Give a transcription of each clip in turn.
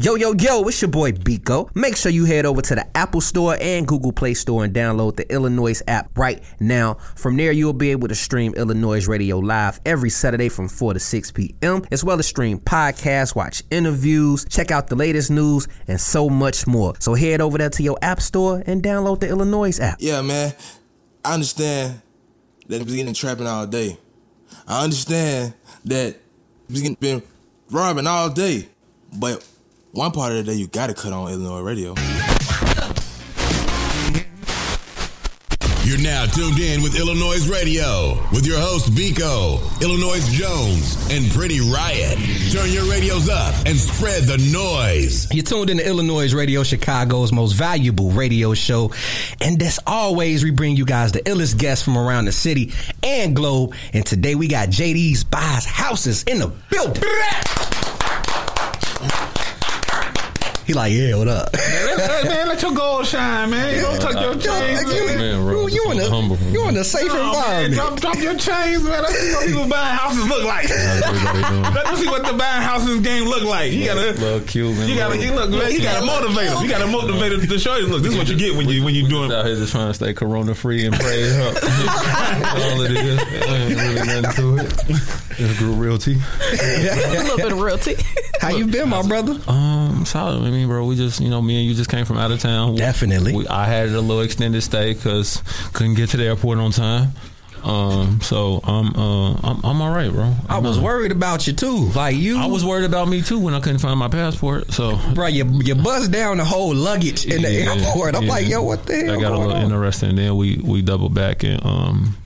Yo, yo, yo, it's your boy Biko. Make sure you head over to the Apple Store and Google Play Store and download the iLLANOiZE app right now. From there, you'll be able to stream iLLANOiZE Radio live every Saturday from 4 to 6 p.m., as well as stream podcasts, watch interviews, check out the latest news, and so much more. So head over there to your App Store and download the iLLANOiZE app. Yeah, man. I understand that we getting trapping all day. I understand that we been robbing all day. But one part of the day you gotta cut on iLLANOiZE radio. You're now tuned in with iLLANOiZE Radio with your host Biko, Illinois Jones, and Pretty Riot. Turn your radios up and spread the noise. You're tuned in to iLLANOiZE Radio, Chicago's most valuable radio show. And as always, we bring you guys the illest guests from around the city and globe. And today we got JD's Buys Houses in the building. He like, yeah, what up? man, man, let your gold shine, man. You don't tuck your chains. you, man, bro, you, you in a humble. you in a safe Oh, man, environment. drop, drop your chains, man. Let's see what people buying houses look like. Let's see what the buying houses game look like. You gotta, Little Cuban. you gotta, you look, man, you gotta motivate them. You gotta motivate them to show you. Look, this is what you get when you when you doing. out here just trying to stay corona free and pray up. That's all it is. Ain't really nothing to it. It's group realty. a little bit of realty. How you been, my brother? Um, solid. I mean, bro, we just you know, me and you just came from out of town. Definitely. We, I had a little extended stay because couldn't get to the airport on time. Um, so I'm uh, I'm, I'm all right, bro. I was worried about you too. Like you, I was worried about me too when I couldn't find my passport. So bro. You you buzzed down the whole luggage in the Yeah, airport. I'm yeah. like, yo, what the hell? That got a little on? interesting. Then we we doubled back and um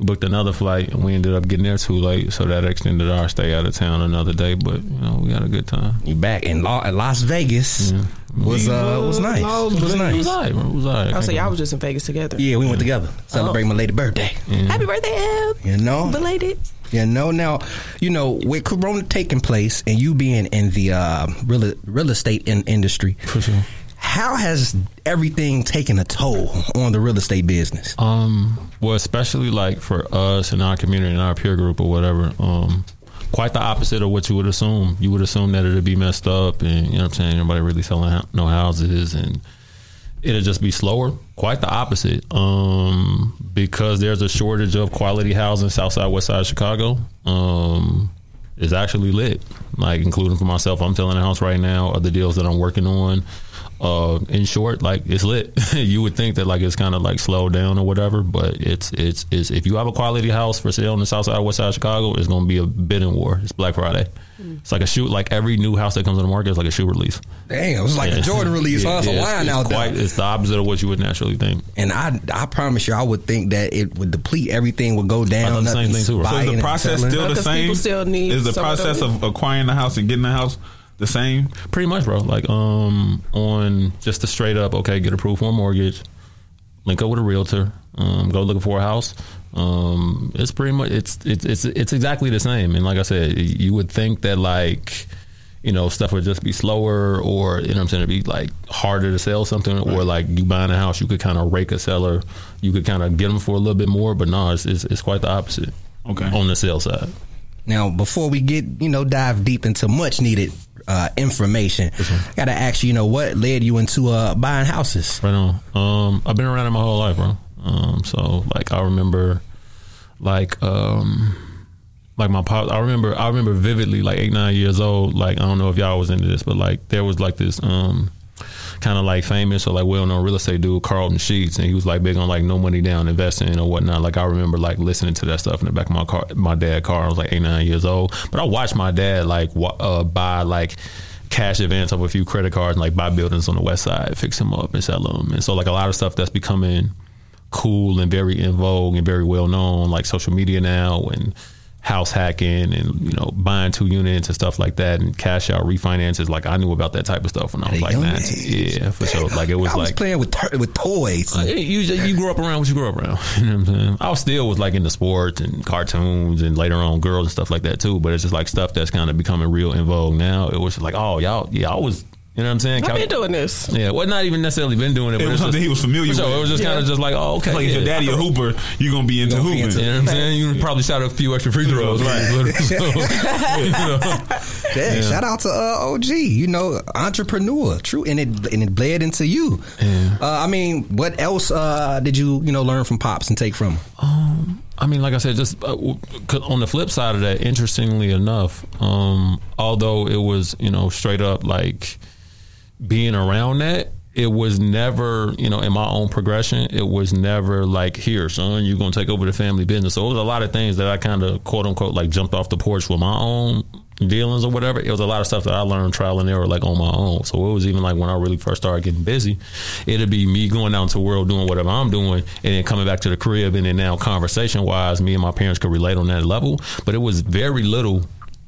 booked another flight and we ended up getting there too late, so that extended our stay out of town another day. But you know we had a good time. You back in La- Las Vegas? Was uh was nice. Las was It was nice. alright. It was alright. I was like, y'all was just in Vegas together. Yeah, we went together celebrate my lady birthday. Happy birthday, Eb. You know, Belated. you know. Now, you know, with Corona taking place and you being in the uh, real real estate in- industry, For sure. how has everything taken a toll on the real estate business? Um, well, especially like for us in our community, and our peer group or whatever, um, quite the opposite of what you would assume. You would assume that it'd be messed up and, you know what I'm saying, nobody really selling no houses and it'll just be slower. Quite the opposite. Um, because there's a shortage of quality housing south side, west side of Chicago. Um, is actually lit. Like including for myself, I'm selling a house right now. Other deals that I'm working on. Uh, in short, like it's lit. you would think that like it's kind of like slowed down or whatever, but it's it's it's if you have a quality house for sale in the south side, west side of Chicago, it's gonna be a bidding war. It's Black Friday. It's like a shoot. Like every new house that comes on the market is like a shoe release. Damn, it was like a Jordan release. huh? It's a Yeah, line it's, out it's quite, there. It's the opposite of what you would naturally think. And I, I promise you, I would think that it would deplete. Everything would go down. I the same nothing's thing too. So So is the process still the same? people still need is the process of acquiring the house and getting the house the same? Pretty much, bro. Like um on just the straight up, okay, get approved for a mortgage, link up with a realtor, um, go looking for a house. Um, it's pretty much it's it's it's it's exactly the same. And like I said, you would think that like you know stuff would just be slower, or you know what I'm saying it'd be like harder to sell something, or like you buying a house, you could kind of rake a seller, you could kind of get them for a little bit more. But no, it's it's, it's quite the opposite. Okay. on the sales side. Now, before we get you know dive deep into much needed uh, information, got to ask you, you know, what led you into uh, buying houses? Right on. Um, I've been around it my whole life, bro. Um, so like I remember, like um, like my pop. I remember. I remember vividly, like eight nine years old. Like I don't know if y'all was into this, but like there was like this um, kind of like famous or like well known real estate dude, Carlton Sheets, and he was like big on like no money down investing or whatnot. Like I remember like listening to that stuff in the back of my car, my dad car. I was like eight nine years old, but I watched my dad like uh, buy like cash advance of a few credit cards and like buy buildings on the west side, fix them up and sell them. And so like a lot of stuff that's becoming cool and very in vogue and very well known, like social media now and house hacking and you know buying two units and stuff like that and cash out refinances. Like I knew about that type of stuff when I was like nineteen. Yeah, for sure. Like it was I was like playing with with toys. uh, you you grew up around what you grew up around. You know what I'm saying? I was still was like into sports and cartoons and later on girls and stuff like that too. But it's just like stuff that's kind of becoming real in vogue now. It was just like, oh y'all, yeah, I was You know what I'm saying? I've been doing this. Yeah, well, not even necessarily been doing it. It but was something just- he was familiar for sure, with. It was just kind of just like, oh, okay. Like if your daddy a hooper, you're gonna be into gonna be hooping. into You know what I'm saying? You probably shot a few extra free throws, right? So, you know. Yeah, shout out to uh, OG. You know, entrepreneur, true, and it and it bled into you. Uh, I mean, what else uh, did you you know learn from pops and take from? him? I mean, like I said, just uh, on the flip side of that, interestingly enough, um, although it was you know straight up like being around that, it was never you know in my own progression, it was never like here, son, you're gonna take over the family business. So it was a lot of things that I kind of quote unquote like jumped off the porch with my own dealings or whatever. It was a lot of stuff that I learned trial and error like on my own. So it was even like when I really first started getting busy, it'd be me going out into the world doing whatever I'm doing and then coming back to the crib and then now conversation wise, me and my parents could relate on that level. But it was very little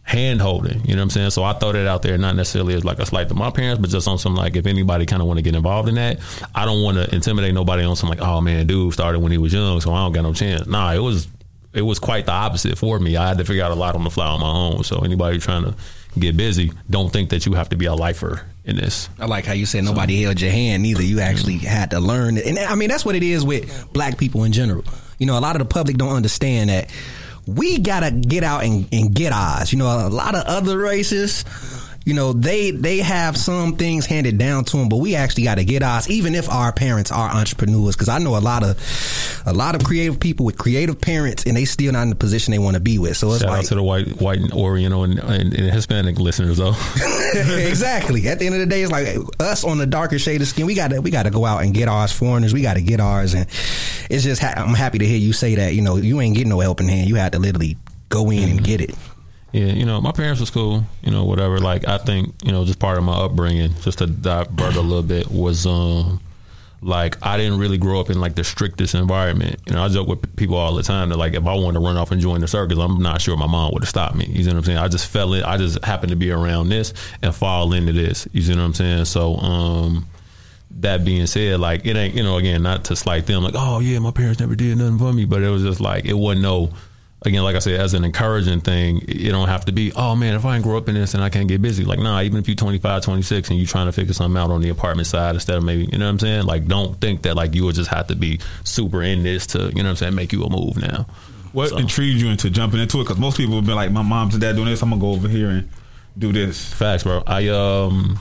hand holding, you know what I'm saying? So I throw that out there, not necessarily as like a slight to my parents, but just on some like if anybody kind of want to get involved in that, I don't want to intimidate nobody on some like, oh man, dude started when he was young, so I don't got no chance. Nah, it was it was quite the opposite for me. I had to figure out a lot on the fly on my own. So anybody trying to get busy, don't think that you have to be a lifer in this. I like how you said nobody held your hand either. You actually had to learn. And I mean, that's what it is with black people in general. You know, a lot of the public don't understand that we gotta get out and, and get ours. You know, a lot of other races, you know, they they have some things handed down to them, but we actually got to get ours, even if our parents are entrepreneurs. Because I know a lot of a lot of creative people with creative parents, and they still not in the position they want to be with. So it's Shout like out to the white, white, and Oriental and, and, and Hispanic listeners, though. exactly. At the end of the day, it's like us on the darker shade of skin. We got to we got to go out and get ours. Foreigners, we got to get ours. And it's just ha- I'm happy to hear you say that. You know, you ain't getting no helping hand. You had to literally go in and get it. Yeah, you know, my parents was cool, you know, whatever. Like, I think, you know, just part of my upbringing, just to divert a little bit, was um, like I didn't really grow up in like the strictest environment. You know, I joke with people all the time that like if I wanted to run off and join the circus, I'm not sure my mom would have stopped me. You know what I'm saying? I just fell in. I just happened to be around this and fall into this. You know what I'm saying? So, um, that being said, like it ain't you know again not to slight them like oh yeah my parents never did nothing for me, but it was just like it wasn't no again like I said as an encouraging thing. It don't have to be oh man if I didn't grow up in this and I can't get busy like nah even if you're 25, 26 and you're trying to figure something out on the apartment side instead of maybe you know what I'm saying like don't think that like you would just have to be super in this to you know what I'm saying make you a move now. What So- intrigued you into jumping into it? Because most people have been like, my mom's and dad doing this. I'm gonna go over here and do this. Facts, bro. I um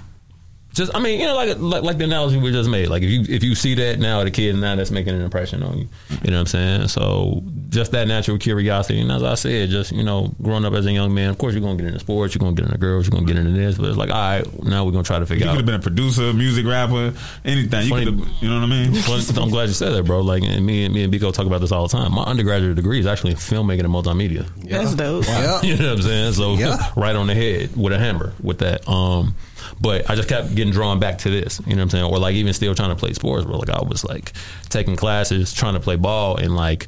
just I mean, you know, like like, like the analogy we just made. Like if you if you see that now at a kid now that's making an impression on you. You know what I'm saying? So just that natural curiosity. And as I said, just, you know, growing up as a young man, of course you're gonna get into sports, you're gonna get into girls, you're gonna get into this, but it's like, all right, now we're gonna try to figure out. You could have been a producer, music rapper, anything. You could have, you know what I mean? Well, I'm glad you said that, bro. Like, and me and me and Biko talk about this all the time. My undergraduate degree is actually in filmmaking and multimedia. That's dope. Yeah. You know what I'm saying? So Yeah. right on the head with a hammer with that. Um, but I just kept getting drawn back to this. You know what I'm saying? Or like even still trying to play sports, bro. Like I was like taking classes, trying to play ball, and like.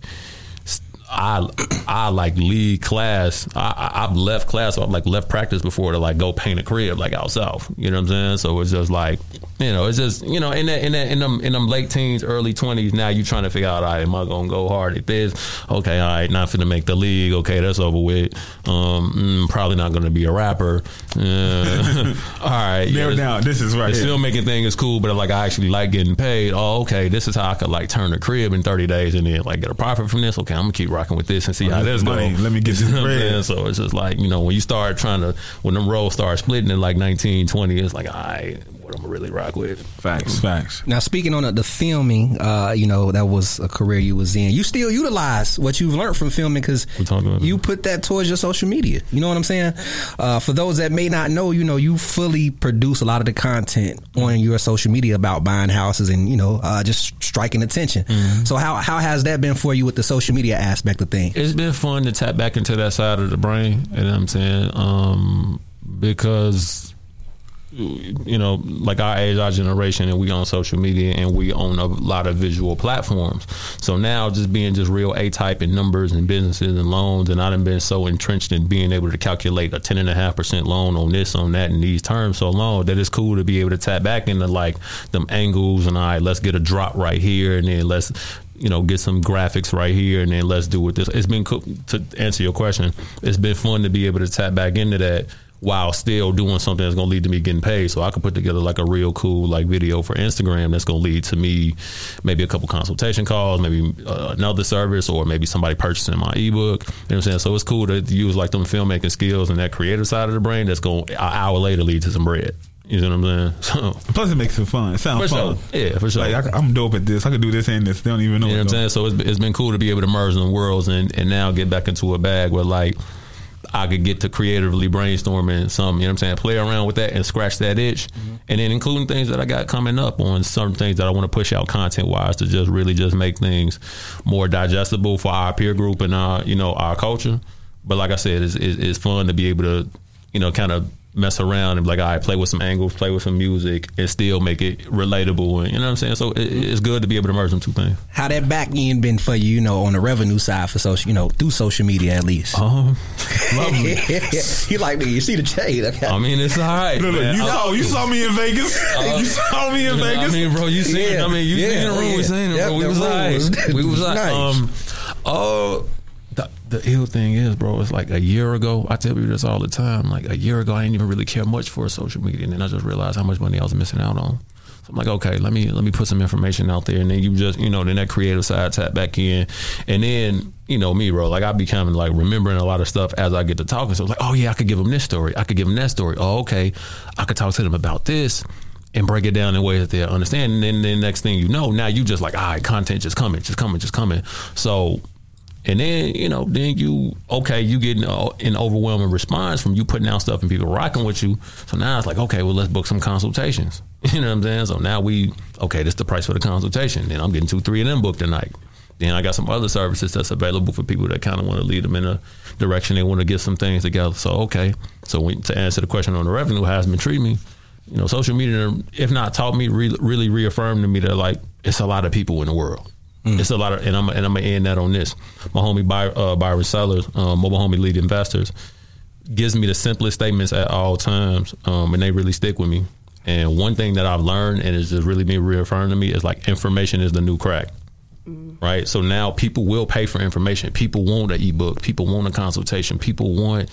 I I like lead class. I, I I've left class or I've like left practice before to like go paint a crib like out south. You know what I'm saying? So it's just like you know, it's just you know, in that in that in them in them late teens, early twenties. Now you're trying to figure out, all right, am I gonna go hard at this? Okay, all right, not finna make the league. Okay, that's over with. Um, mm, probably not gonna be a rapper. Uh, all right, Narrow this- This is right here. filmmaking thing is cool, but like I actually like getting paid. Oh, okay, this is how I could like turn a crib in 30 days and then like get a profit from this. Okay, I'm gonna keep rocking with this and see how this money. Let me get You this know what I'm bread. So it's just like, you know, when you start trying to, when them roles start splitting in like 19, 20, it's like, all right, what I'm gonna really rock with. Facts, facts. Now, speaking on the, the filming, uh, you know, that was a career you was in. You still utilize what you've learned from filming because We talking about you put that towards your social media. You know what I'm saying? Uh, for those that may not know, you know, you fully produce a lot of the content on your social media about buying houses and, you know, uh, just striking attention. So how, how has that been for you with the social media aspect of things? It's been fun to tap back into that side of the brain. You know what I'm saying? Um, because you know, like our age, our generation, and we on social media and we own a lot of visual platforms. So now, just being just real A type in numbers and businesses and loans, and I've been so entrenched in being able to calculate a ten and a half percent loan on this, on that, and these terms so long that it's cool to be able to tap back into like them angles and right, let's get a drop right here, and then let's you know, get some graphics right here, and then let's do with this. It's been cool to answer your question. It's been fun to be able to tap back into that while still doing something that's gonna lead to me getting paid. So I could put together like a real cool like video for Instagram that's gonna lead to me maybe a couple consultation calls, maybe uh, another service, or maybe somebody purchasing my ebook. You know what I'm saying? So it's cool to use like them filmmaking skills and that creative side of the brain that's gonna an hour later lead to some bread. You know what I'm saying? So Plus, it makes it fun. It sounds fun. sure. Yeah, for sure. Like I, am dope at this. I could do this and this. They don't even know. You know what I'm saying? So it's, it's been cool to be able to merge in the worlds and, and now get back into a bag where like I could get to creatively brainstorming some, you know what I'm saying, play around with that and scratch that itch. Mm-hmm. And then including things that I got coming up on some things that I want to push out content wise to just really just make things more digestible for our peer group and our, you know, our culture. But like I said, it's, it's, it's fun to be able to, you know, kind of mess around and be like, all right, play with some angles, play with some music, and still make it relatable. And you know what I'm saying? So it, it's good to be able to merge them two things. How that back end been for you, you know, on the revenue side for social, you know, through social media at least. Um, lovely. you like me? You see the shade? Okay. I mean, it's all right. Look, look, you I- saw you saw me in Vegas. you saw me in you know, Vegas. I mean, bro, you seen it. Yeah. I mean, you Yeah. seen the room. Oh, We seen it, Yep, bro. We that was room all was- right. We was all right. nice. Um, oh, the, the ill thing is, bro, it's like a year ago. I tell people this all the time. Like a year ago, I didn't even really care much for social media, and then I just realized how much money I was missing out on. So I'm like, okay, let me let me put some information out there, and then you just, you know, then that creative side tap back in, and then you know me, bro. Like I be like remembering a lot of stuff as I get to talking. So it's like, oh yeah, I could give them this story, I could give them that story. Oh okay, I could talk to them about this and break it down in ways that they understand. And then the next thing you know, now you just like, all right, content just coming, just coming, just coming. So, and then you know, then you okay, you getting an overwhelming response from you putting out stuff and people rocking with you. So now it's like, okay, well, let's book some consultations. You know what I'm saying? So now we okay, this the price for the consultation. Then I'm getting two, three of them booked tonight. Then I got some other services that's available for people that kind of want to lead them in a direction they want to get some things together. So okay, so when, to answer the question on the revenue, it's been treating me, you know, social media, if not taught me, re- really reaffirmed to me that like it's a lot of people in the world. It's a lot of, and I'm and I'm gonna end that on this. My homie By, uh, Byron Sellers, uh, mobile homie lead investors, gives me the simplest statements at all times, um, and they really stick with me. And one thing that I've learned, and it's just really been reaffirmed to me, is like information is the new crack right? So now people will pay for information. People want an ebook. People want a consultation. People want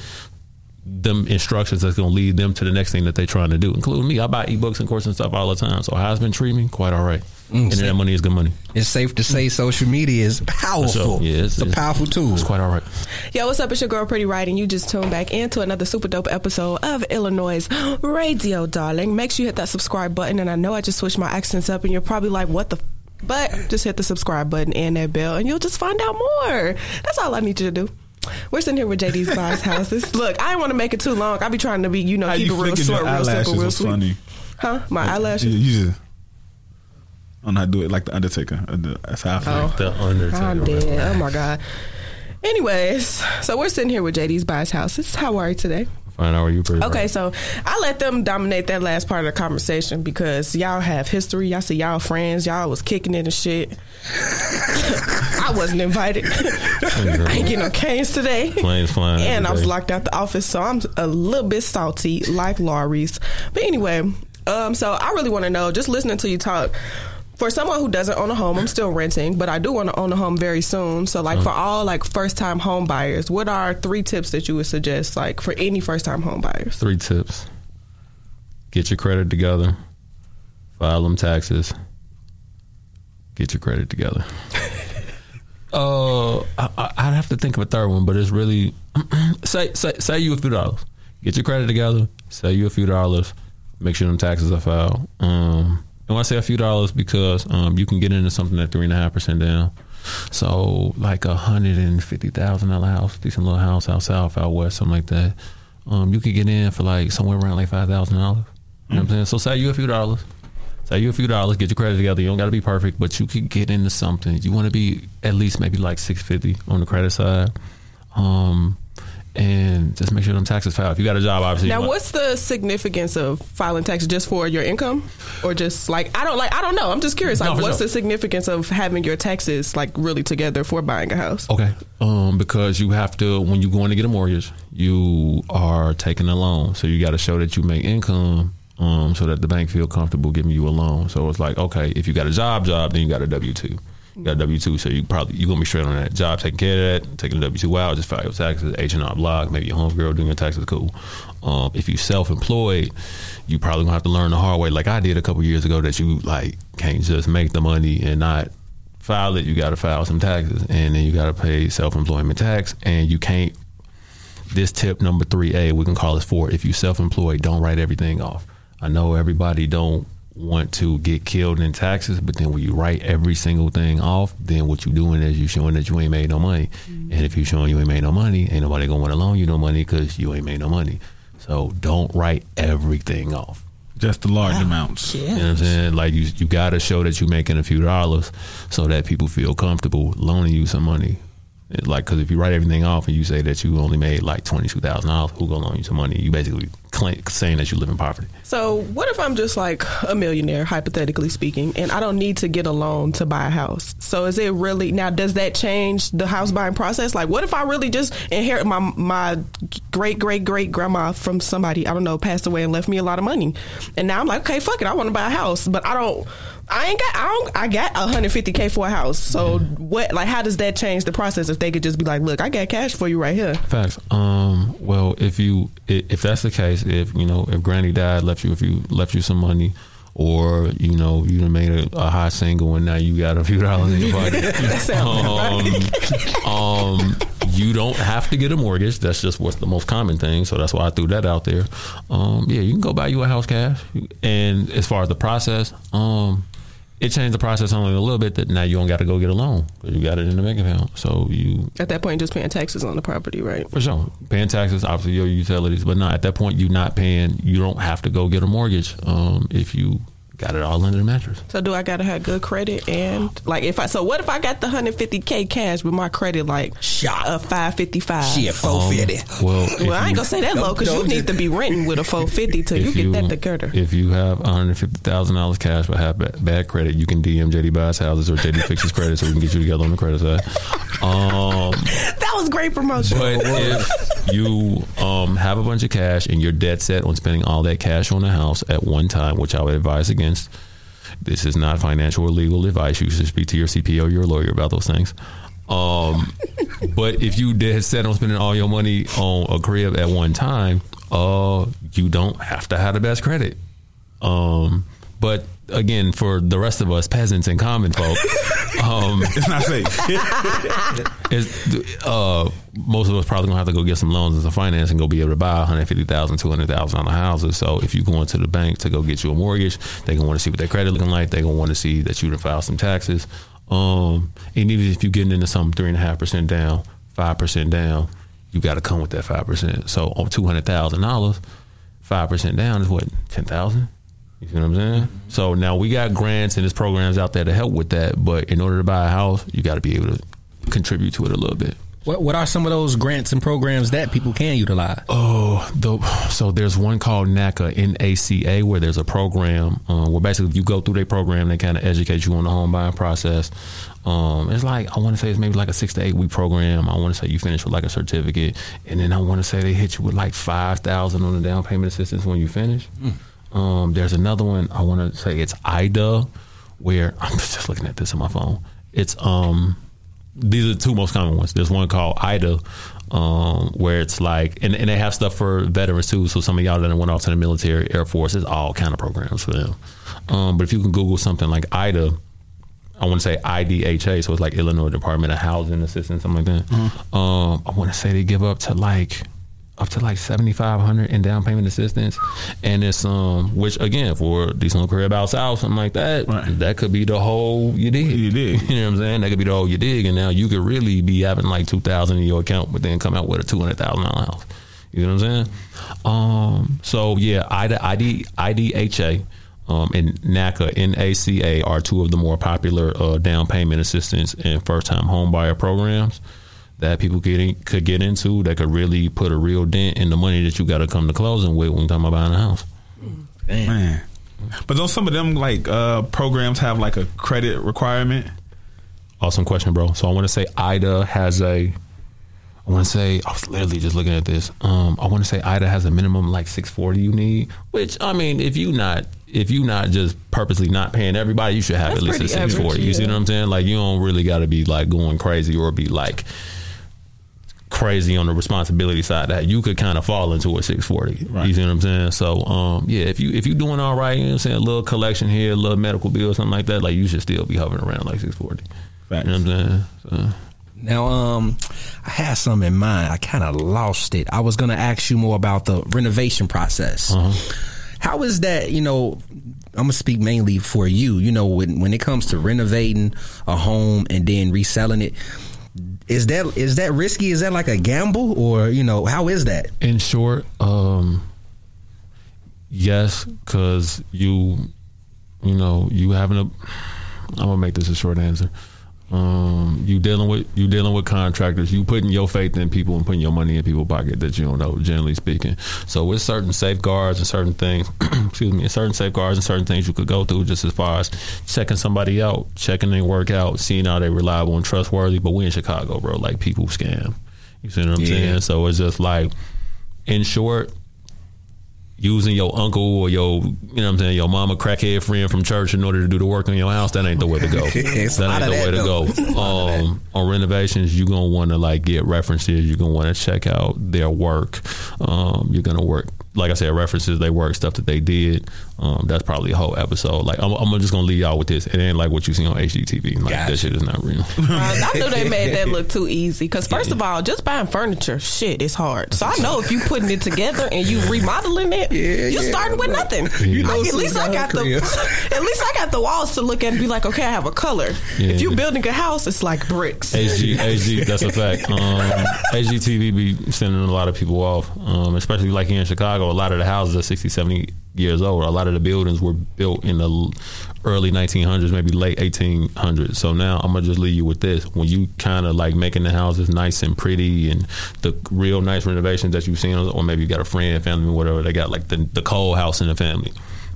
them instructions that's going to lead them to the next thing that they're trying to do, including me. I buy ebooks and courses and stuff all the time. So how's been treating me? Quite all right. Mm, and then that money is good money. It's safe to say social media is powerful. So, yeah, it's, a powerful tool. It's quite all right. Yo, what's up? It's your girl, Pretty Riot, and you just tuned back into another super dope episode of iLLANOiZE Radio, darling. Make sure you hit that subscribe button. And I know I just switched my accents up, and you're probably like, what the? F-? But just hit the subscribe button and that bell, and you'll just find out more. That's all I need you to do. We're sitting here with JD's Buys Houses. Look, I didn't want to make it too long. I be trying to be, you know, How keep you it real flicking short, your real simple, real sweet. funny. Huh? My eyelashes? You, you just I don't know how to do it like the Undertaker. That's how I feel. Oh. The Undertaker. I'm dead. Oh my god. Anyways, so we're sitting here with JD's Buys Houses. How are you today? Fine, how are you? Pretty Okay, right. so I let them dominate that last part of the conversation because y'all have history. Y'all see y'all friends. Y'all was kicking it and shit. I wasn't invited. I ain't getting no canes today. Planes flying And I was day. locked out the office, so I'm a little bit salty, like Lawry's. But anyway, um, so I really want to know, just listening to you talk, for someone who doesn't own a home, I'm still renting, but I do want to own a home very soon. So, like for all like first time home buyers, what are three tips that you would suggest, like for any first time home buyers? Three tips. Get your credit together. File them taxes. Get your credit together. uh, I, I- I'd have to think of a third one, but it's really say say say you a few dollars. Get your credit together. Say you a few dollars. Make sure them taxes are filed. Um, and I say a few dollars, because um, you can get into something at three and a half percent down. So like a hundred and fifty thousand dollar house, decent little house out south, out west, something like that. Um, you could get in for like somewhere around like five thousand dollars. You know what I'm saying? So say you a few dollars. Say you a few dollars, get your credit together. You don't got to be perfect, but you could get into something. You want to be at least maybe like six fifty on the credit side, um, and just make sure them taxes filed. If you got a job, obviously. Now, what's the significance of filing taxes just for your income, or just like I don't like I don't know. I'm just curious. Like, No, what's sure. the significance of having your taxes like really together for buying a house? Okay. Um, because you have to when you're going to get a mortgage, you are taking a loan, so you got to show that you make income, um, so that the bank feel comfortable giving you a loan. So it's like, okay, if you got a job, job, then you got a W two. You got W two, so you probably you're gonna be straight on that job, taking care of that, taking the W two out, just file your taxes, H and R Block, maybe your homegirl doing your taxes, cool. Um, if you self employed, you probably gonna have to learn the hard way, like I did a couple years ago, that you like can't just make the money and not file it. You got to file some taxes, and then you got to pay self employment tax, and you can't. This tip number three A, we can call this four. If you self employed, don't write everything off. I know everybody don't want to get killed in taxes, but then when you write every single thing off, then what you doing is you showing that you ain't made no money. Mm-hmm. And if you showing you ain't made no money, ain't nobody gonna want to loan you no money because you ain't made no money. So don't write everything off. Just the large ah, amounts. You know what I'm saying? Like you, you got to show that you're making a few dollars so that people feel comfortable loaning you some money. Like, because if you write everything off and you say that you only made like twenty two thousand dollars, who gonna loan you some money? You basically claim, saying that you live in poverty. So, what if I'm just like a millionaire, hypothetically speaking, and I don't need to get a loan to buy a house? So, is it really now? Does that change the house buying process? Like, what if I really just inherit my my great great great grandma from somebody I don't know passed away and left me a lot of money, and now I'm like, okay, fuck it, I want to buy a house, but I don't. I ain't got. I don't. I got 150k for a house. So what? Like, how does that change the process? If they could just be like, "Look, I got cash for you right here." Facts. Um. Well, if you if that's the case, if you know if Granny died, left you if you left you some money, or you know you made a, a high single and now you got a few dollars in your pocket. um, um, you don't have to get a mortgage. That's just what's the most common thing. So that's why I threw that out there. Um, yeah, you can go buy you a house cash. And as far as the process, um, it changed the process only a little bit. That now you don't got to go get a loan because you got it in the bank account. So you At that point, just paying taxes on the property, right? for sure. Paying taxes, obviously your utilities, but not at that point you're not paying you don't have to go get a mortgage um, if you got it all under the mattress. So do I gotta have good credit and like if I so what if I got the 150k cash but my credit like Shot. a 555? Shit, four fifty. Well, Well, I ain't you- gonna say that low because you need to be renting with a 450 till you if get that together. If you have one hundred fifty thousand dollars cash but have bad, bad credit, you can DM JD buys houses or JD fixes credit so we can get you together on the credit side. Um, that was great promotion. but if you um, have a bunch of cash and you're dead set on spending all that cash on a house at one time, which I would advise this is not financial or legal advice. You should speak to your CPA or your lawyer about those things. Um, but if you dead set on spending all your money on a crib at one time, uh, you don't have to have the best credit. Um, but again, for the rest of us peasants and common folk, um, It's not safe. it's, uh, most of us probably gonna have to go get some loans and some finance and go be able to buy 150,000, 200,000 on the houses. So if you're going to the bank to go get you a mortgage, they gonna want to see what their credit looking like. They gonna want to see that you done file some taxes. Um, and even if you're getting into something three and a half percent down, five percent down, you got to come with that five percent. So on two hundred thousand dollars, five percent down is what ten thousand. You see what I'm saying? So now we got grants and there's programs out there to help with that. But in order to buy a house, you got to be able to contribute to it a little bit. What What are some of those grants and programs that people can utilize? Oh, the, so there's one called NACA, N-A-C-A, where there's a program um, where basically if you go through their program, they kind of educate you on the home buying process. Um, it's like I want to say it's maybe like a six to eight week program. I want to say you finish with like a certificate, and then I want to say they hit you with like five thousand on the down payment assistance when you finish. Um, there's another one I want to say it's IDA, where I'm just looking at this on my phone. It's um these are the two most common ones. There's one called IDA, um, where it's like, and, and they have stuff for veterans too. So some of y'all that went off to the military, Air Force, it's all kind of programs for them. Um, but if you can Google something like IDA, I want to say IDHA, so it's like Illinois Department of Housing Assistance, something like that. Um, I want to say they give up to like up to like seventy five hundred in down payment assistance, and it's um, which again for decent little career about south, something like that, Right. that could be the whole you dig. You dig. You know what I'm saying? That could be the whole you dig, and now you could really be having like two thousand in your account, but then come out with a two hundred thousand dollar house. You know what I'm saying? Um, so yeah, ID, ID, IDHA um, and NACA, NACA are two of the more popular uh, down payment assistance and first time home buyer programs that people get in, could get into that could really put a real dent in the money that you got to come to closing with when you're talking about buying a house. Man. But don't some of them like uh, programs have like a credit requirement? Awesome question, bro. So I want to say IDA has a I want to say I was literally just looking at this. Um, I want to say IDA has a minimum like six forty you need. Which I mean, if you not if you not just purposely not paying everybody, you should have That's at least a six forty. average, You see what I'm saying? Like you don't really got to be like going crazy or be like crazy on the responsibility side that you could kind of fall into a 640 you see what i'm saying so um yeah if you if you doing all right you know what i'm saying a little collection here a little medical bill something like that like you should still be hovering around like 640 Facts. you know what i'm saying so, Now, um, I had some in mind. I kind of lost it. I was gonna ask you more about the renovation process. How is that? You know, I'm gonna speak mainly for you. You know, when when it comes to renovating a home and then reselling it, is that is that risky? Is that like a gamble, or you know, how is that? in short um yes because you you know you having a i'm gonna make this a short answer um you dealing with you dealing with contractors. You putting your faith in people and putting your money in people's pocket that you don't know generally speaking. So with certain safeguards and certain things excuse me certain safeguards and certain things you could go through just as far as checking somebody out checking their work out seeing how they reliable and trustworthy. But we in chicago bro like people scam. You see what i'm Yeah. saying? So it's just like in short, using your uncle or your, you know what I'm saying, your mama crackhead friend from church in order to do the work on your house, that ain't the way to go. That ain't the way that, to go. Um, on renovations, you're gonna want to like get references. You're gonna want to check out their work. Um, you're gonna work, like I said, references. They work stuff that they did. Um, that's probably a whole episode. Like I'm, I'm just gonna leave y'all with this. It ain't like what you see on HGTV. Like that shit is not real. Uh, I knew they made that look too easy. Because first of all, just buying furniture, shit, is hard. So I know if you putting it together and you remodeling it, Yeah, you yeah, starting with bro. nothing. You know Like, at least I Susan got the at least I got the walls to look at and be like, okay, I have a color. Yeah. If you building a house, it's like bricks. AG, AG, that's a fact. Um, HGTV be sending a lot of people off, um, especially like here in Chicago. A lot of the houses are 60, 70 years old. A lot of the buildings were built in the early 1900s, maybe late 1800s. So now I'm gonna just leave you with this: when you kind of like making the houses nice and pretty, and the real nice renovations that you've seen, or maybe you got a friend, family, whatever, they got like the the cold house in the family.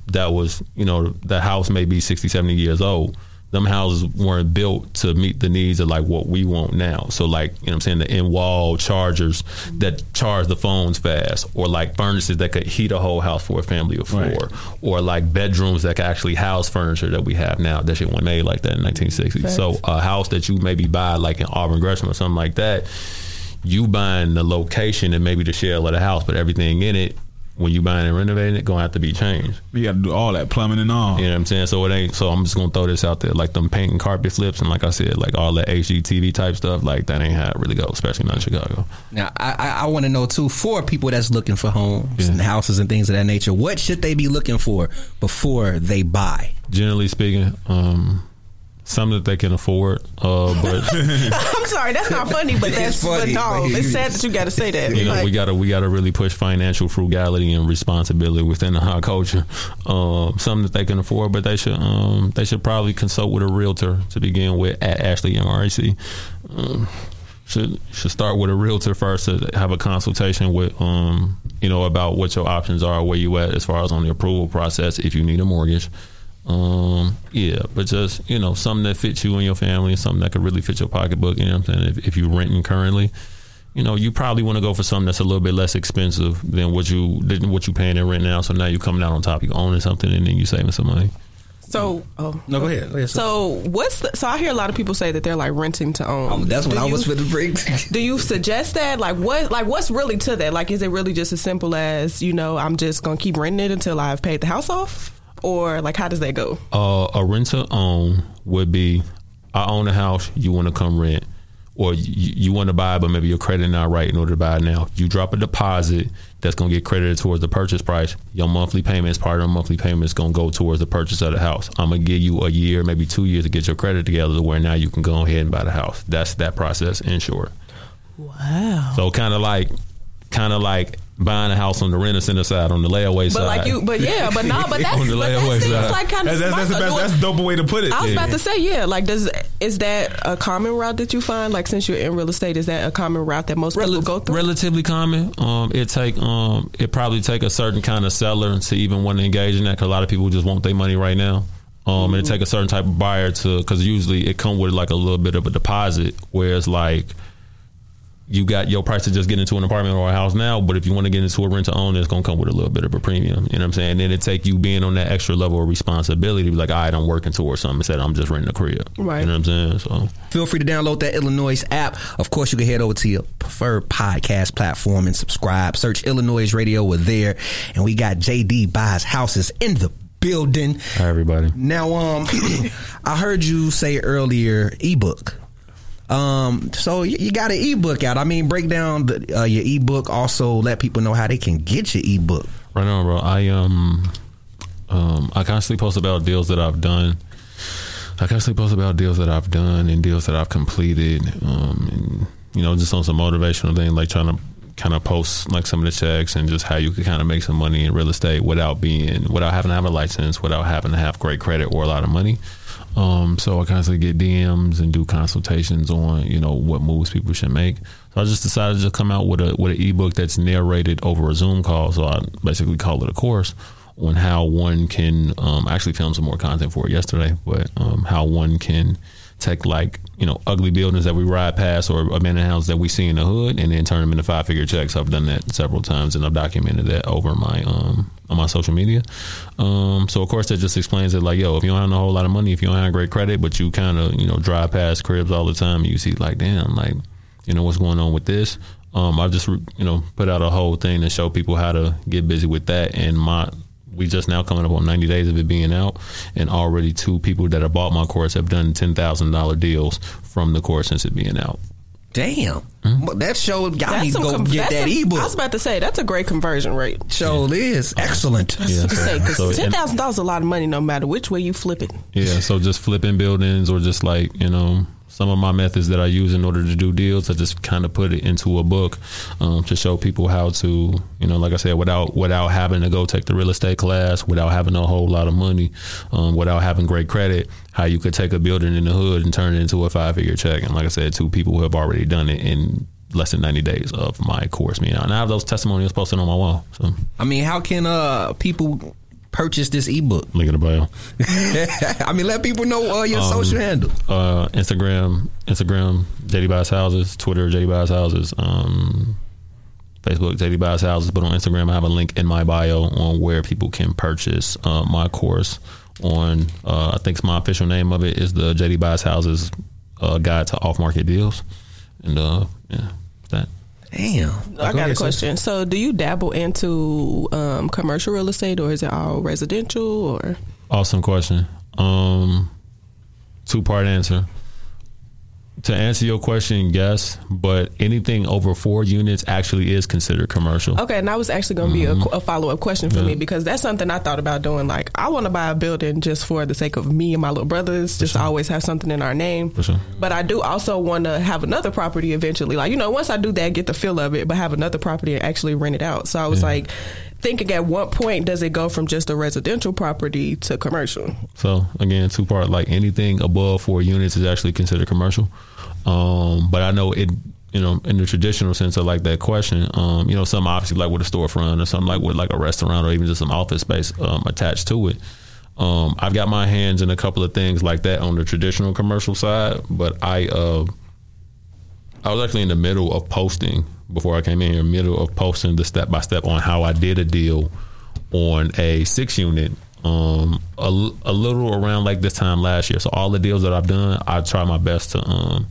That was, you know, the house may be 60, 70 years old them houses weren't built to meet the needs of like what we want now. So like, you know what I'm saying, the in wall chargers that charge the phones fast or like furnaces that could heat a whole house for a family of four Right. or like bedrooms that could actually house furniture that we have now. That shit wasn't made like that in 1960. So a house that you maybe buy like in Auburn Gresham or something like that, you buying the location and maybe the shell of the house, but everything in it, when you buying and renovating it, gonna have to be changed. You got to do all that plumbing and all. You know what I'm saying? So it ain't. So I'm just gonna throw this out there, like them paint and carpet flips, and like I said, like all that HGTV type stuff, like that ain't how it really goes, especially not in Chicago. Now, I, I, I want to know too for people that's looking for homes and houses and things of that nature. What should they be looking for before they buy? Generally speaking, um, something that they can afford, uh, but I'm sorry, that's not funny, but that's funny, but no, but it's sad that you got to say that. you know Like, we gotta we gotta really push financial frugality and responsibility within the high culture. Um, something that they can afford, but they should um, they should probably consult with a realtor to begin with at Ashley MRAC. Um, should should start with a realtor first to have a consultation with um you know about what your options are, where you at as far as on the approval process if you need a mortgage. Um, yeah, but just you know something that fits you and your family, and something that could really fit your pocketbook. You know what I'm saying? If, if you're renting currently, you know you probably want to go for something that's a little bit less expensive than what you than what you paying in rent now. So now you're coming out on top, You're owning something, and then you're saving some money. so, oh, No, go ahead. Go ahead. so what's the, so? I hear a lot of people say that they're like renting to own. Um, that's what Do I was for the break. Do you suggest that? Like what? Like what's really to that? Like is it really just as simple as you know I'm just gonna keep renting it until I've paid the house off, or like how does that go? uh, a rent to own would be I own a house, you want to come rent, or you, you want to buy, but maybe your credit not right in order to buy it now. You drop a deposit that's going to get credited towards the purchase price. Your monthly payments, part of your monthly payment is going to go towards the purchase of the house. I'm going to give you a year, maybe two years to get your credit together to where now you can go ahead and buy the house. That's that process in short. Wow. So kind of like, kind of like buying a house on the renter center side, on the layaway But side. like you, but yeah, but no, but that's On the but that seems side. like kind of That's, that's, that's, best, that's the dope way to put it. I was Yeah. about to say, yeah. Like, does is that a common route that you find? Like, since you're in real estate, is that a common route that most people go through? relatively common. Um, it take um, it probably take a certain kind of seller to even want to engage in that. Cause a lot of people just want their money right now. Um, and it take a certain type of buyer to because usually it come with like a little bit of a deposit, whereas like you got your price to just get into an apartment or a house now, but if you want to get into a rent to own, it's gonna come with a little bit of a premium. You know what I'm saying? And then it take you being on that extra level of responsibility to be like, all right, I'm working towards something instead I'm just renting a crib. Right. You know what I'm saying? So Feel free to download that iLLANOiZE app. Of course, you can head over to your preferred podcast platform and subscribe. Search iLLANOiZE Radio. We're there, and we got JD buys houses in the building. hi everybody. Now, um, I heard you say earlier ebook. Um, so you, got an ebook out. I mean, break down the, uh, your ebook. Also, let people know how they can get your ebook. Right on, bro. I um um I constantly post about deals that I've done. I constantly post about deals that I've done and deals that I've completed. Um and you know, just on some motivational thing, like trying to kind of post like some of the checks and just how you could kind of make some money in real estate without being without having to have a license, without having to have great credit or a lot of money. Um, so I constantly get DMs and do consultations on you know what moves people should make. So I just decided to come out with a with an ebook that's narrated over a Zoom call. So I basically call it a course on how one can um, actually film some more content for it yesterday, but um, how one can take like you know ugly buildings that we ride past or abandoned houses that we see in the hood and then turn them into five figure checks. I've done that several times and I've documented that over my um on my social media. Um, so of course that just explains it like yo, if you don't have a whole lot of money, if you don't have great credit, but you kind of you know drive past cribs all the time, you see like damn like you know what's going on with this. Um, I just you know put out a whole thing to show people how to get busy with that and my we just now coming up on 90 days of it being out and already two people that have bought my course have done $10,000 deals from the course since it being out. Damn, Hmm? well, that show y'all That's need to go com- get that a- ebook. I was about to say that's a great conversion rate. show is excellent. Yeah, To say because so- ten thousand dollars is a lot of money, no matter which way you flip it. Yeah, so just flipping buildings or just like, you know, some of my methods that I use in order to do deals, I just kind of put it into a book um, to show people how to, you know, like I said, without without having to go take the real estate class, without having a whole lot of money, um, without having great credit, how you could take a building in the hood and turn it into a five figure check. And like I said, two people who have already done it in less than 90 days of my course. Me, and I have those testimonials posted on my wall. So I mean, how can uh people purchase this ebook? link in the bio. I mean, let people know uh, your Um, social handle. uh, Instagram, Instagram, JD Buys Houses, Twitter, JD Buys Houses, um, Facebook, JD Buys Houses. But on Instagram, I have a link in my bio on where people can purchase uh, my course. On, uh, I think my official name of it is the JD Buys Houses uh, Guide to Off Market Deals, and uh, yeah. Damn. I got a question. So, do you dabble into um, commercial real estate, or is it all residential? Or Awesome question. Um, two part answer. To answer your question, yes, but anything over four units actually is considered commercial. okay, and that was actually going to be a, Mm-hmm. a follow up question for me because that's something I thought about doing. Like, I want to buy a building just for the sake of me and my little brothers, just to always have something in our name. For sure. But I do also want to have another property eventually. Like, you know, once I do that, get the feel of it, but have another property and actually rent it out. So I was like thinking at what point does it go from just a residential property to commercial? So again, two part like anything above four units is actually considered commercial. Um, but I know it, you know, in the traditional sense of like that question, um, you know, some obviously like with a storefront or something like with like a restaurant or even just some office space um, attached to it. Um, I've got my hands in a couple of things like that on the traditional commercial side, but I, uh, I was actually in the middle of posting before I came in here, middle of posting the step by step on how I did a deal on a six unit um a, a little around like this time last year. So all the deals that I've done, I try my best to um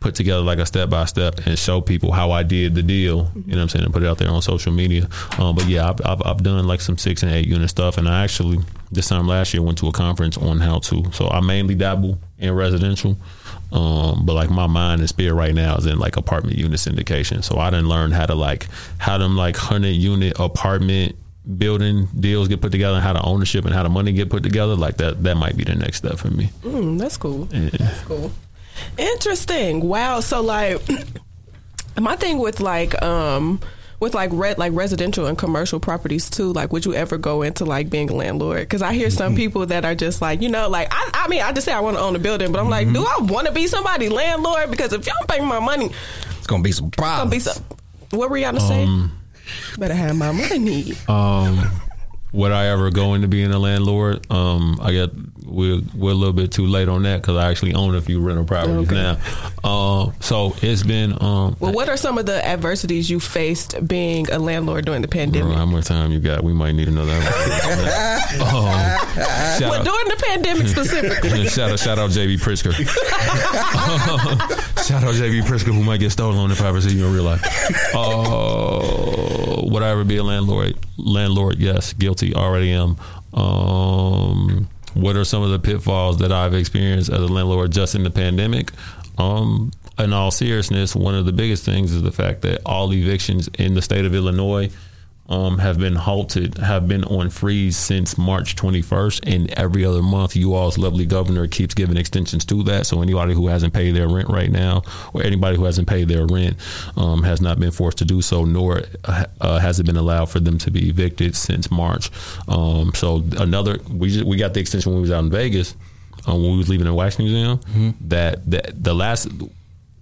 put together like a step by step and show people how I did the deal. You know what I'm saying? And put it out there on social media. Um, but yeah, I've, I've, I've done like some six and eight unit stuff, and I actually this time last year went to a conference on how to. So I mainly dabble in residential. Um, but like my mind and spirit right now is in like apartment unit syndication. So I didn't learn how to like how them like hundred unit apartment building deals get put together and how the ownership and how the money get put together. Like that that might be the next step for me. Mm, that's cool. Yeah. That's cool. Interesting. Wow. So like my thing with like um with like red like residential and commercial properties too like would you ever go into like being a landlord? Because i hear some people that are just like you know like i, I mean i just say i want to own a building but i'm like do Mm-hmm. i want to be somebody landlord? Because if you don't pay me my money It's gonna be some it's gonna problems. be some what were y'all to say? Um, better have my money. Um, would I ever go into being a landlord? Um, I got we're we're a little bit too late on that because I actually own a few rental properties Okay. now. Um, so it's been um. Well, what are some of the adversities you faced being a landlord during the pandemic? how much time you got? We might need another. um, Well, out- during the pandemic specifically. shout out, shout out JB Pritzker. shout out JB Pritzker, who might get stolen on the property in real life. Uh, would I ever be a landlord? Landlord, yes. Guilty, already am. Um, what are some of the pitfalls that I've experienced as a landlord just in the pandemic? Um, in all seriousness, one of the biggest things is the fact that all evictions in the state of Illinois um, have been halted, have been on freeze since March 21st, and every other month, you all's lovely governor keeps giving extensions to that. So anybody who hasn't paid their rent right now, or anybody who hasn't paid their rent, um, has not been forced to do so, nor uh, uh, has it been allowed for them to be evicted since March. Um, so another, we just, we got the extension when we was out in Vegas, um, when we was leaving the wax museum. That that the last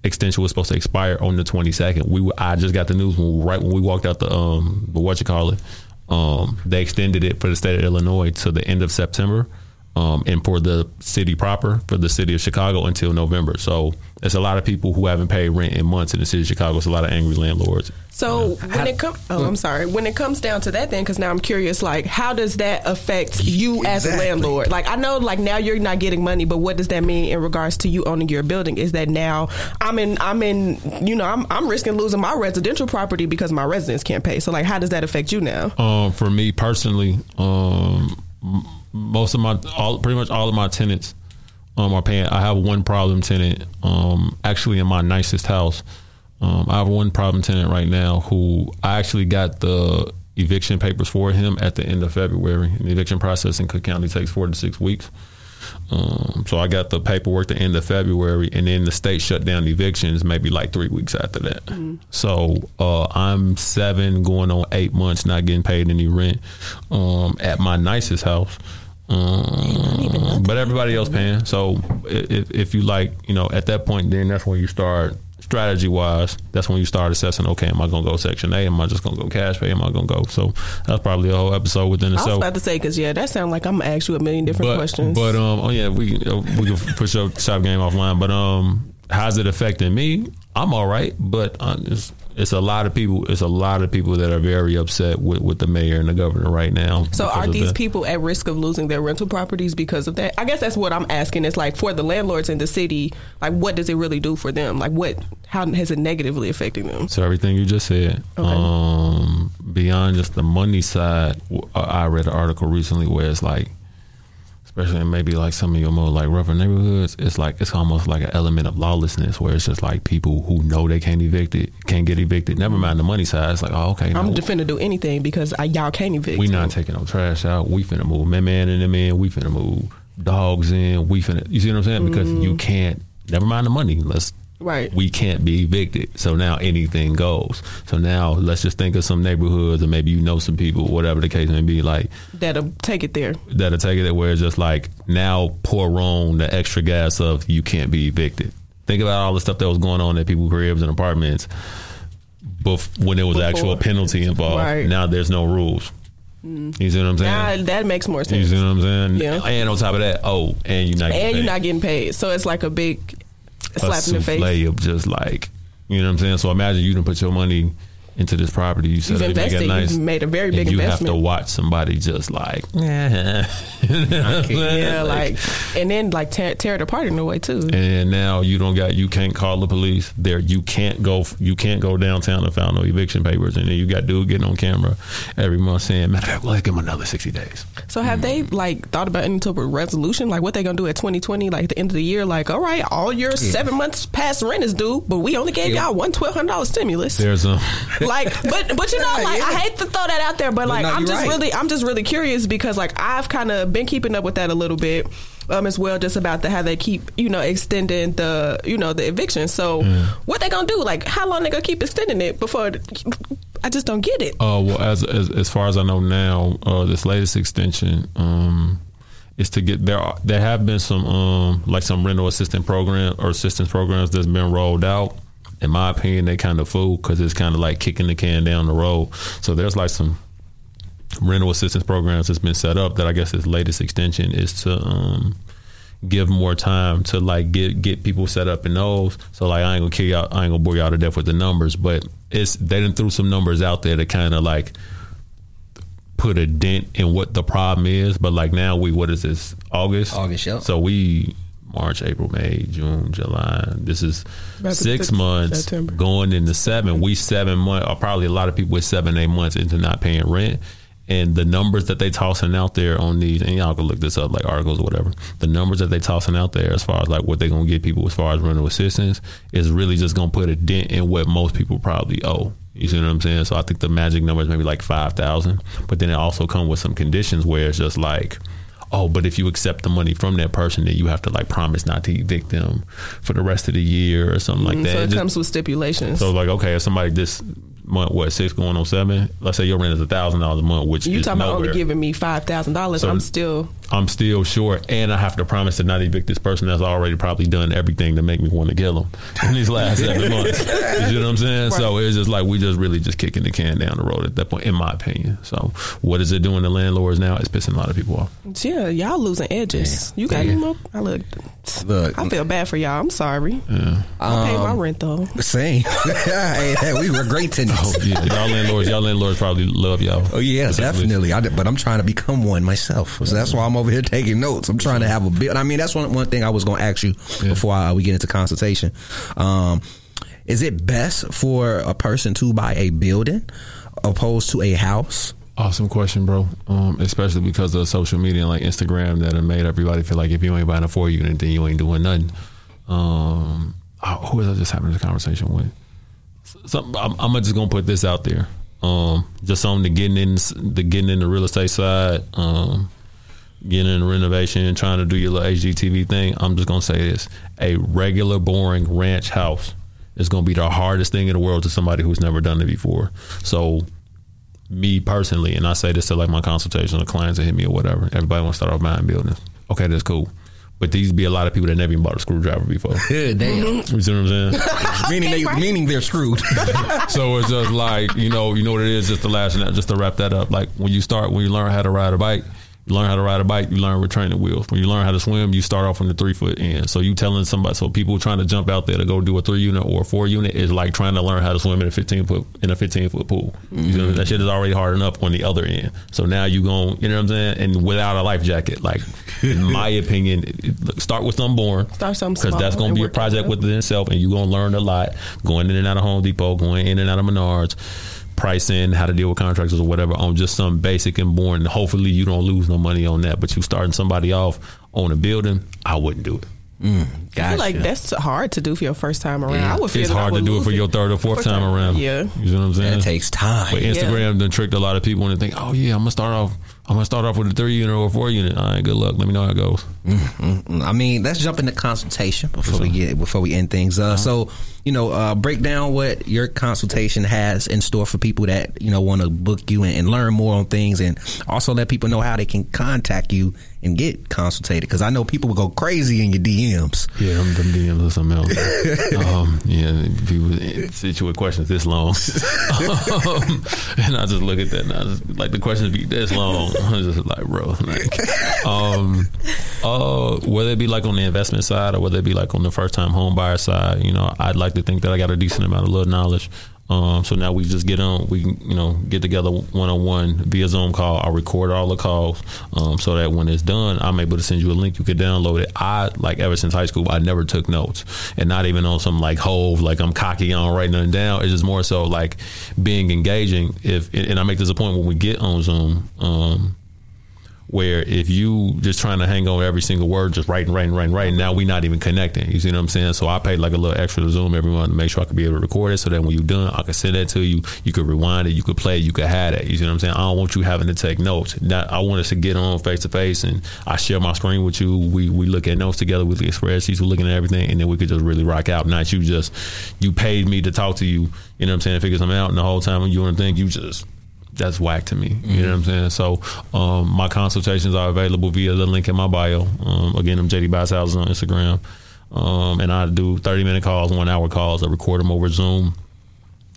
extension was supposed to expire on the 22nd. We I just got the news when, right when we walked out the um the what you call it. Um, they extended it for the state of Illinois to the end of September. Um, and for the city proper, for the city of Chicago until November. So there's a lot of people who haven't paid rent in months in the city of Chicago. It's a lot of angry landlords. So when it comes, oh, I'm sorry. When it comes down to that, then because now I'm curious, like, how does that affect you as a landlord? Like, I know, like now you're not getting money, but what does that mean in regards to you owning your building? Is that now I'm in, I'm in, you know, I'm, I'm risking losing my residential property because my residents can't pay. So, like, how does that affect you now? Um, for me personally, um, m- most of my all pretty much all of my tenants um, are paying. I have one problem tenant um, actually in my nicest house. Um, I have one problem tenant right now who I actually got the eviction papers for him at the end of February. And the eviction process in Cook County takes four to six weeks. Um, so I got the paperwork the end of February, and then the state shut down evictions maybe like three weeks after that. So uh, I'm seven, going on eight months, not getting paid any rent um, at my nicest house. Um, but everybody else paying. So if, if you like, you know, at that point, then that's when you start strategy wise. That's when you start assessing. Okay, am I going to go Section 8? Am I just going to go cash pay? Am I going to go? So that's probably a whole episode within itself. I was about to say because yeah, that sounds like I'm gonna ask you a million different but, questions. But um, oh yeah, we uh, we can push your shop game offline. But um, how's it affecting me? I'm all right, but uh, it's, it's a lot of people. It's a lot of people that are very upset with, with the mayor and the governor right now. So are these that. people at risk of losing their rental properties because of that? I guess that's what I'm asking. Is like for the landlords in the city, like what does it really do for them? Like what? How has it negatively affecting them? So everything you just said, Okay. um, beyond just the money side, I read an article recently where it's like, especially in maybe like some of your more like rougher neighborhoods, it's like it's almost like an element of lawlessness where it's just like people who know they can't evict it, can't get evicted. Never mind the money side. It's like, oh, okay, I'm no, finna do anything because I, y'all can't evict. we not taking no trash out. We finna move man man in them in. We finna move dogs in. We finna. You see what I'm saying? Because mm-hmm. you can't. Never mind the money. Let's. Right. We can't be evicted. So now anything goes. So now let's just think of some neighborhoods or maybe you know some people, whatever the case may be, like That'll take it there. that'll take it there where it's just like now pour on the extra gas of you can't be evicted. Think about all the stuff that was going on at people's cribs and apartments bef- when there was Before. actual penalty involved. Right. Now there's no rules. Mm. You see what I'm saying? Now that makes more sense. You see what I'm saying? Yeah. And on top of that, oh, and you're not getting And you're not getting paid, so it's like a big a slap in the face. of just like you know what I'm saying. So imagine you didn't put your money into this property. You said You've they invested. nice. You've made a very big and you have to watch somebody just like, yeah, Yeah, like and then like tear, tear it apart in a way too. And now you don't got you can't call the police there. You can't go you can't go downtown and file no eviction papers. And then you got dude getting on camera every month saying, "Matter of fact, let's give him another sixty days." So have they like thought about any type of resolution? Like what they gonna do at 2020? Like at the end of the year? Like all right, all your seven months past rent is due, but we only gave y'all one twelve hundred dollars stimulus. There's a like but but you know like I hate to throw that out there but like no, I'm just right. really I'm just really curious because like I've kind of been keeping up with that a little bit um as well just about the how they keep you know extending the you know the eviction so what they gonna do like how long they gonna keep extending it before I just don't get it Uh, well, as, as as far as I know now, uh, this latest extension um, is to get there. Are, there have been some um, like some rental assistant program or assistance programs that's been rolled out. In my opinion, they kind of fool because it's kind of like kicking the can down the road. So there's like some rental assistance programs that's been set up. That I guess its latest extension is to um, give more time to like get get people set up in those. So like I ain't gonna kill y'all, I ain't gonna bore y'all to death with the numbers, but it's they done threw some numbers out there to kind of like put a dent in what the problem is. But like now we what is this August? August, yep. So we March, April, May, June, July. This is About six six- months September. going into seven. We seven months, or probably a lot of people with seven, eight months into not paying rent. And the numbers that they tossing out there on these, and y'all can look this up, like articles or whatever. The numbers that they tossing out there, as far as like what they're gonna get people as far as rental assistance, is really just gonna put a dent in what most people probably owe. You see what I'm saying? So I think the magic number is maybe like five thousand, but then it also come with some conditions where it's just like, oh, but if you accept the money from that person, then you have to like promise not to evict them for the rest of the year or something like Mm, that. so it just- comes with stipulations. so like, okay, if somebody this month, what six going on seven? Let's say your rent is a thousand dollars a month, which you talking about only giving me five thousand dollars? So- I'm still I'm still short, and I have to promise to not evict this person that's already probably done everything to make me want to kill him in these last seven months. You know what I'm saying? So it's just like we just really just kicking the can down the road at that point, in my opinion. So what is it doing to landlords now? It's pissing a lot of people off. yeah. Y'all losing edges. You got any more? I look. Look. I feel bad for y'all. I'm sorry. I pay my um, rent though. Same. hey, hey, we were great tenants. Oh yeah, y'all landlords, y'all landlords probably love y'all. Oh yeah, definitely. I, but I'm trying to become one myself. So that's why I'm over here taking notes. I'm trying to have a bit. I mean, that's one one thing I was going to ask you before uh, we get into consultation. Um, is it best for a person to buy a building opposed to a house? Awesome question, bro. Um, especially because of social media and like Instagram that have made everybody feel like if you ain't buying a four unit, then you ain't doing nothing. Um, oh, who was I just having this conversation with? Something, I'm, I'm just gonna put this out there. Um, just on the getting in the getting in the real estate side. Um, getting in renovation and trying to do your little HGTV thing. I'm just gonna say this: a regular, boring ranch house is gonna be the hardest thing in the world to somebody who's never done it before. So me personally, and I say this to like my consultation, the clients that hit me or whatever. Everybody want to start off buying buildings. Okay, that's cool. But these be a lot of people that never even bought a screwdriver before. Good damn. You see what I'm saying? meaning they meaning they're screwed. so it's just like you know, you know what it is. Just to last, just to wrap that up. Like when you start, when you learn how to ride a bike, you learn how to ride a bike. You learn with training wheels. When you learn how to swim, you start off on the three foot end. So you telling somebody, so people trying to jump out there to go do a three unit or a four unit is like trying to learn how to swim in a fifteen foot in a fifteen foot pool. You know, mm-hmm. that shit is already hard enough on the other end. So now you going, you know what I'm saying, and without a life jacket. Like in my opinion, it- it- look, start with something boring. Start something because that's going to be a work your way project within itself, and you're going to learn a lot going in and out of Home Depot, going in and out of Menards, pricing, how to deal with contractors or whatever on just some basic and boring. Hopefully, you don't lose no money on that. But you starting somebody off on a building, I wouldn't do it. Mm, I feel like that's hard to do for your first time around. I would feel It's that I hard to do it for your third or fourth time around. Yeah. you know what I'm saying. It takes time. But Instagram done tricked a lot of people into think, oh yeah, I'm gonna start off. I'm gonna start off with a three unit or a four unit. All right, good luck. Let me know how it goes. I mean, let's jump into consultation before we get before we end things. Uh, so, you know, uh, break down what your consultation has in store for people that you know want to book you and, and learn more on things, and also let people know how they can contact you and get consultated. Because I know people will go crazy in your DMs. Yeah, them, them DMs are something else. um, yeah, people sit you with questions this long, um, and I just look at that and I just like the questions be this long. I'm just like, bro, like, um, uh, whether it be like on the investment side or whether it be like on the first time home buyer side, you know, I'd like to think that I got a decent amount of little knowledge. Um, so now we just get on, we you know, get together one on one via Zoom call. I record all the calls, um, so that when it's done, I'm able to send you a link. You can download it. I like ever since high school, I never took notes, and not even on some like hove, like I'm cocky on writing them down. It's just more so like being engaging. If and I make this a point when we get on Zoom. Um, where if you just trying to hang on every single word, just writing, writing, writing, writing, now we're not even connecting. You see what I'm saying? So I paid like a little extra to Zoom every month to make sure I could be able to record it so that when you're done, I can send that to you. You could rewind it, you could play it, you could have it. You see what I'm saying? I don't want you having to take notes. Now, I want us to get on face to face and I share my screen with you. We we look at notes together, we look at spreadsheets, we're looking at everything, and then we could just really rock out. Not you just, you paid me to talk to you, you know what I'm saying, figure something out, and the whole time when you want to think, you just that's whack to me. You know what I'm saying? So um, my consultations are available via the link in my bio. Um, again, I'm JD Buys Houses on Instagram. Um, and I do 30 minute calls, one hour calls. I record them over Zoom.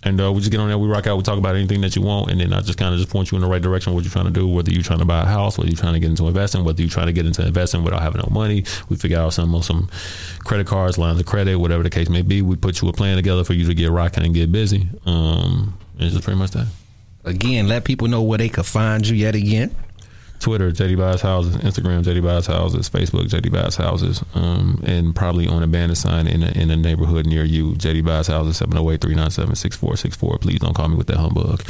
And uh, we just get on there, we rock out, we talk about anything that you want, and then I just kind of just point you in the right direction. What you're trying to do, whether you're trying to buy a house, whether you're trying to get into investing, whether you're trying to get into investing without having no money. We figure out some some credit cards, lines of credit, whatever the case may be. We put you a plan together for you to get rocking and get busy. Um, and it's just pretty much that. Again, let people know where they could find you yet again. Twitter, JD Buys Houses, Instagram, JD Buys Houses, Facebook, JD Buys Houses, um, and probably on a banner sign in a, in a neighborhood near you, JD Buys Houses, 708 397 6464. Please don't call me with that humbug.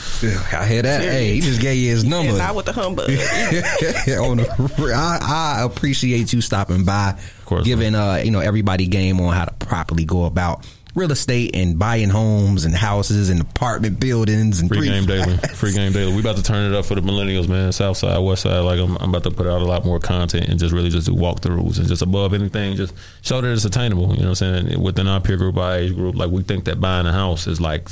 I hear that. Hey, he just gave you his number. And not with the humbug. On the- I, I appreciate you stopping by, of course, giving uh you know everybody game on how to properly go about real estate and buying homes and houses and apartment buildings and Free game daily. Free game daily. We about to turn it up for the millennials, man. South side, west side. Like I'm, I'm about to put out a lot more content and just really just do walkthroughs and just above anything, just show that it's attainable. You know what I'm saying? Within our peer group, our age group, like we think that buying a house is like.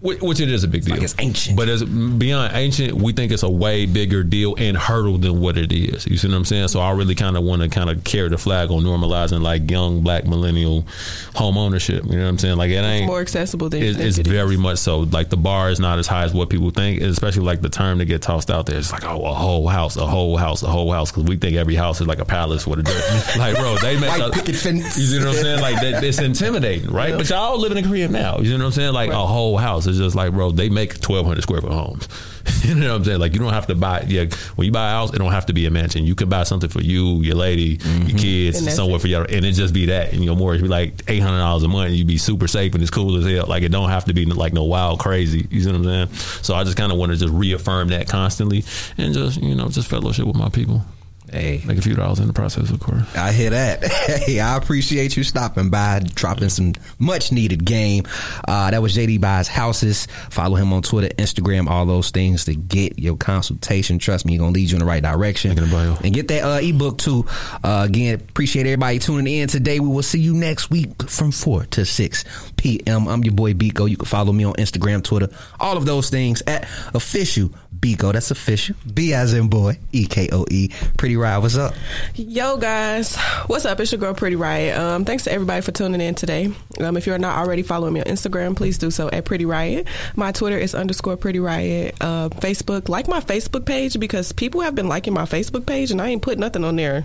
Which which it is a big deal. like it's ancient. But as beyond ancient, we think it's a way bigger deal and hurdle than what it is. You see what I'm saying? So I really kind of want to kind of carry the flag on normalizing like young black millennial home ownership. You know what I'm saying? Like it ain't More accessible than you it's, think it's it is. very much so. Like the bar is not as high as what people think, especially like the term that get tossed out there. It's like oh, a whole house, a whole house, a whole house, because we think every house is like a palace with a dirt. like bro, they make White a, picket fence. You see what I'm saying? Like that, it's intimidating, right? But y'all living in a Korea now. You know what I'm saying? Like a whole house is just like bro, they make 1,200 square foot homes. you know what I'm saying? Like you don't have to buy. Yeah, when you buy a house, it don't have to be a mansion. You can buy something for you, your lady, your mm-hmm. kids, And somewhere it. for your, and it just be that, and your mortgage be like eight hundred dollars a month. and You be super safe and it's cool as hell. Like it don't have to be like no wild crazy. You see what I'm saying? So I just kind of want to just reaffirm that constantly and just you know just fellowship with my people. Hey, Make a few dollars in the process, of course. I hear that. Hey, I appreciate you stopping by, dropping some much needed game. Uh, that was JD Buys Houses. Follow him on Twitter, Instagram, all those things to get your consultation. Trust me, he's gonna lead you in the right direction. Link in the bio. And get that uh, ebook too. Uh, again, appreciate everybody tuning in today. We will see you next week from four to six p.m. I'm your boy Biko. You can follow me on Instagram, Twitter, all of those things at official Biko. That's official. B as in boy. E K O E. Pretty Riot, What's up? Yo, guys, what's up? It's your girl, Pretty Riot. Um, thanks to everybody for tuning in today. Um, if you're not already following me on Instagram, please do so at Pretty Riot. My Twitter is underscore Pretty Riot. Uh, Facebook, like my Facebook page because people have been liking my Facebook page and I ain't put nothing on there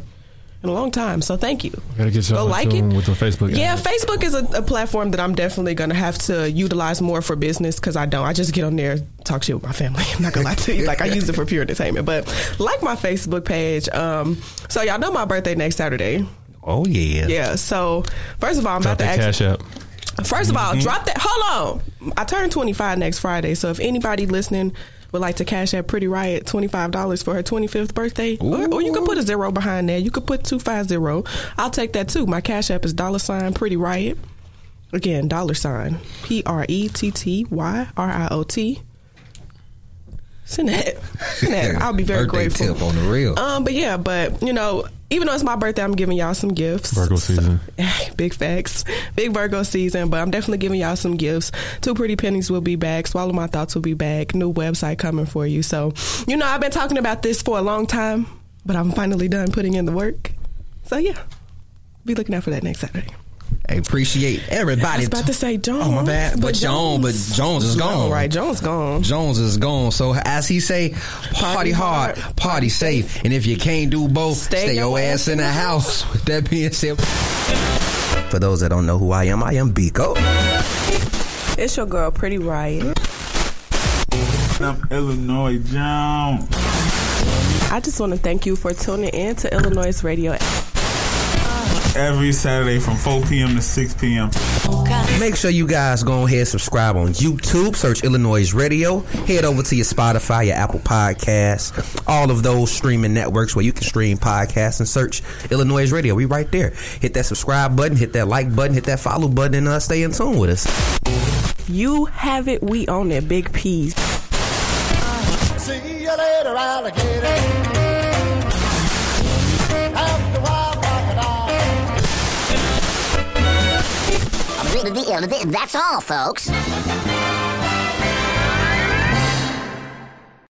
in a long time. So thank you. Gotta get Go y'all like it. with the Facebook. Yeah, ads. Facebook is a, a platform that I'm definitely going to have to utilize more for business because I don't. I just get on there, talk shit with my family. I'm not going to lie to you. Like, I use it for pure entertainment. But like my Facebook page. Um, so, y'all know my birthday next Saturday. Oh yeah. Yeah. So, first of all, I'm Drop about to that ask. cash app. First of all, drop that. Hold on. I turn 25 next Friday. So, if anybody listening would like to cash out Pretty Riot $25 for her 25th birthday, or, or you could put a zero behind that. You could put 250. I'll take that too. My cash app is dollar sign Pretty Riot. Again, dollar sign P R E T T Y R I O T. Send that. Send that. I'll be very Birthday grateful. tip on the real. Um, but yeah, but you know, even though it's my birthday, I'm giving y'all some gifts. Virgo season. Big facts. Big Virgo season, but I'm definitely giving y'all some gifts. Two Pretty Pennies will be back. Swallow My Thoughts will be back. New website coming for you. So, you know, I've been talking about this for a long time, but I'm finally done putting in the work. So, yeah, be looking out for that next Saturday. I appreciate everybody. I was about to say Jones. Oh my bad, but Jones, but Jones is gone. Right. Jones gone. Jones is gone. So as he say, party hard, party safe, and if you can't do both, Stay stay, your ass in the house. With that being said, for those that don't know who I am, I am Biko. It's your girl, Pretty Riot. I'm Illinois Jones. I just want to thank you for tuning in to iLLANOiZE Radio. Every Saturday from 4 p.m. to 6 p.m. Make sure you guys go ahead and subscribe on YouTube. Search iLLANOiZE Radio. Head over to your Spotify, your Apple Podcasts, all of those streaming networks where you can stream podcasts and search iLLANOiZE Radio. We right there. Hit that subscribe button, hit that like button, hit that follow button, and uh, stay in tune with us. You have it, we own it. Big P's. See you later, alligator. That's all, folks.